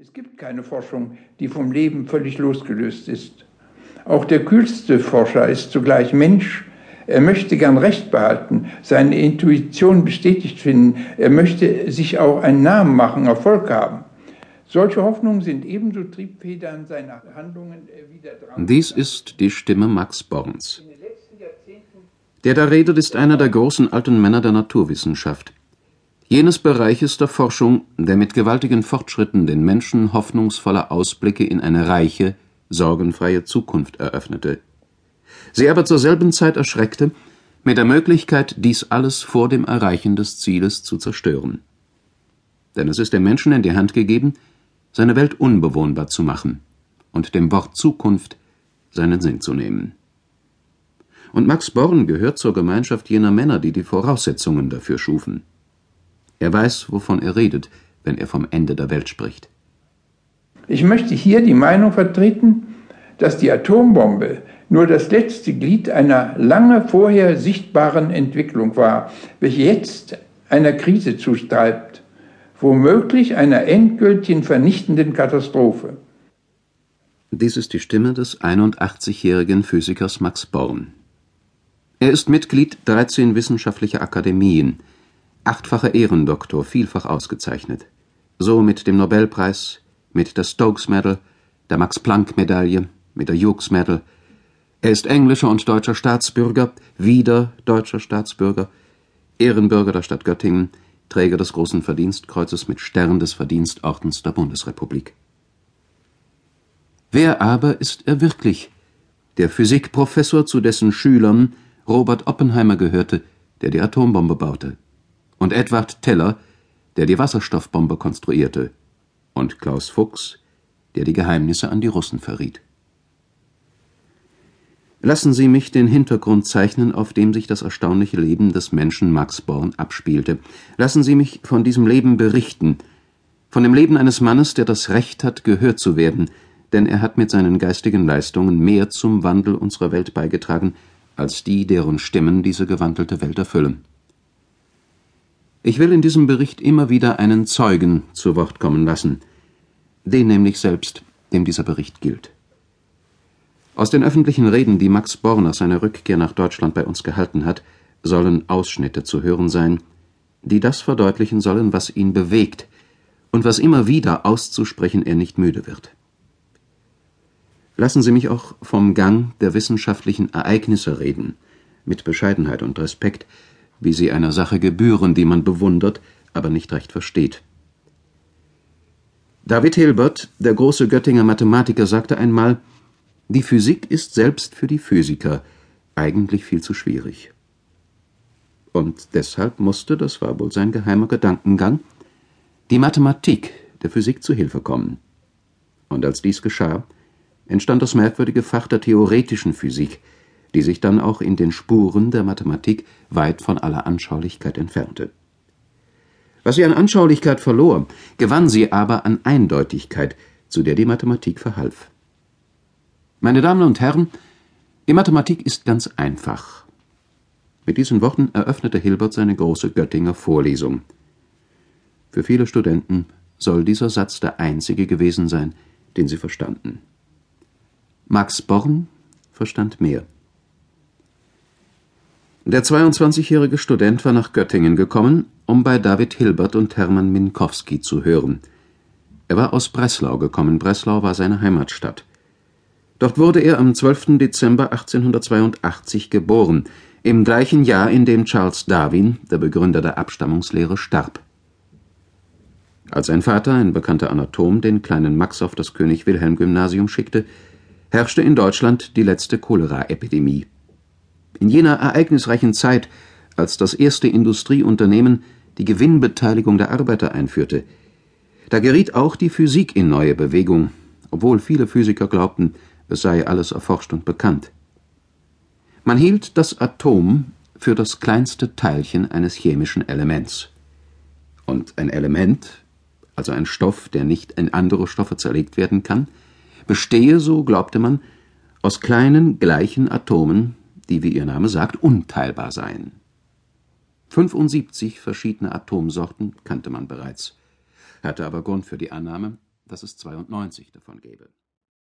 Es gibt keine Forschung, die vom Leben völlig losgelöst ist. Auch der kühlste Forscher ist zugleich Mensch. Er möchte gern Recht behalten, seine Intuition bestätigt finden. Er möchte sich auch einen Namen machen, Erfolg haben. Solche Hoffnungen sind ebenso Triebfedern seiner Handlungen wie der Drang. Dies ist die Stimme Max Borns. Der da redet, ist einer der großen alten Männer der Naturwissenschaft jenes Bereiches der Forschung, der mit gewaltigen Fortschritten den Menschen hoffnungsvolle Ausblicke in eine reiche, sorgenfreie Zukunft eröffnete, sie aber zur selben Zeit erschreckte mit der Möglichkeit, dies alles vor dem Erreichen des Zieles zu zerstören. Denn es ist dem Menschen in die Hand gegeben, seine Welt unbewohnbar zu machen und dem Wort Zukunft seinen Sinn zu nehmen. Und Max Born gehört zur Gemeinschaft jener Männer, die die Voraussetzungen dafür schufen. Er weiß, wovon er redet, wenn er vom Ende der Welt spricht. Ich möchte hier die Meinung vertreten, dass die Atombombe nur das letzte Glied einer lange vorher sichtbaren Entwicklung war, welche jetzt einer Krise zustreibt, womöglich einer endgültigen vernichtenden Katastrophe. Dies ist die Stimme des 81-jährigen Physikers Max Born. Er ist Mitglied 13 wissenschaftlicher Akademien, achtfacher Ehrendoktor, vielfach ausgezeichnet. So mit dem Nobelpreis, mit der Stokes Medal, der Max-Planck-Medaille, mit der Hughes Medal. Er ist englischer und deutscher Staatsbürger, wieder deutscher Staatsbürger, Ehrenbürger der Stadt Göttingen, Träger des Großen Verdienstkreuzes mit Stern des Verdienstordens der Bundesrepublik. Wer aber ist er wirklich? Der Physikprofessor, zu dessen Schülern Robert Oppenheimer gehörte, der die Atombombe baute und Edward Teller, der die Wasserstoffbombe konstruierte, und Klaus Fuchs, der die Geheimnisse an die Russen verriet. Lassen Sie mich den Hintergrund zeichnen, auf dem sich das erstaunliche Leben des Menschen Max Born abspielte. Lassen Sie mich von diesem Leben berichten, von dem Leben eines Mannes, der das Recht hat, gehört zu werden, denn er hat mit seinen geistigen Leistungen mehr zum Wandel unserer Welt beigetragen, als die, deren Stimmen diese gewandelte Welt erfüllen. Ich will in diesem Bericht immer wieder einen Zeugen zu Wort kommen lassen, den nämlich selbst, dem dieser Bericht gilt. Aus den öffentlichen Reden, die Max Born nach seiner Rückkehr nach Deutschland bei uns gehalten hat, sollen Ausschnitte zu hören sein, die das verdeutlichen sollen, was ihn bewegt und was immer wieder auszusprechen er nicht müde wird. Lassen Sie mich auch vom Gang der wissenschaftlichen Ereignisse reden, mit Bescheidenheit und Respekt, wie sie einer Sache gebühren, die man bewundert, aber nicht recht versteht. David Hilbert, der große Göttinger Mathematiker, sagte einmal, die Physik ist selbst für die Physiker eigentlich viel zu schwierig. Und deshalb musste, das war wohl sein geheimer Gedankengang, die Mathematik der Physik zu Hilfe kommen. Und als dies geschah, entstand das merkwürdige Fach der theoretischen Physik, die sich dann auch in den Spuren der Mathematik weit von aller Anschaulichkeit entfernte. Was sie an Anschaulichkeit verlor, gewann sie aber an Eindeutigkeit, zu der die Mathematik verhalf. Meine Damen und Herren, die Mathematik ist ganz einfach. Mit diesen Worten eröffnete Hilbert seine große Göttinger Vorlesung. Für viele Studenten soll dieser Satz der einzige gewesen sein, den sie verstanden. Max Born verstand mehr. Der 22-jährige Student war nach Göttingen gekommen, um bei David Hilbert und Hermann Minkowski zu hören. Er war aus Breslau gekommen, Breslau war seine Heimatstadt. Dort wurde er am 12. Dezember 1882 geboren, im gleichen Jahr, in dem Charles Darwin, der Begründer der Abstammungslehre, starb. Als sein Vater, ein bekannter Anatom, den kleinen Max auf das König-Wilhelm-Gymnasium schickte, herrschte in Deutschland die letzte Cholera-Epidemie. In jener ereignisreichen Zeit, als das erste Industrieunternehmen die Gewinnbeteiligung der Arbeiter einführte, da geriet auch die Physik in neue Bewegung, obwohl viele Physiker glaubten, es sei alles erforscht und bekannt. Man hielt das Atom für das kleinste Teilchen eines chemischen Elements. Und ein Element, also ein Stoff, der nicht in andere Stoffe zerlegt werden kann, bestehe, so glaubte man, aus kleinen gleichen Atomen, die, wie ihr Name sagt, unteilbar seien. 75 verschiedene Atomsorten kannte man bereits, hatte aber Grund für die Annahme, dass es 92 davon gäbe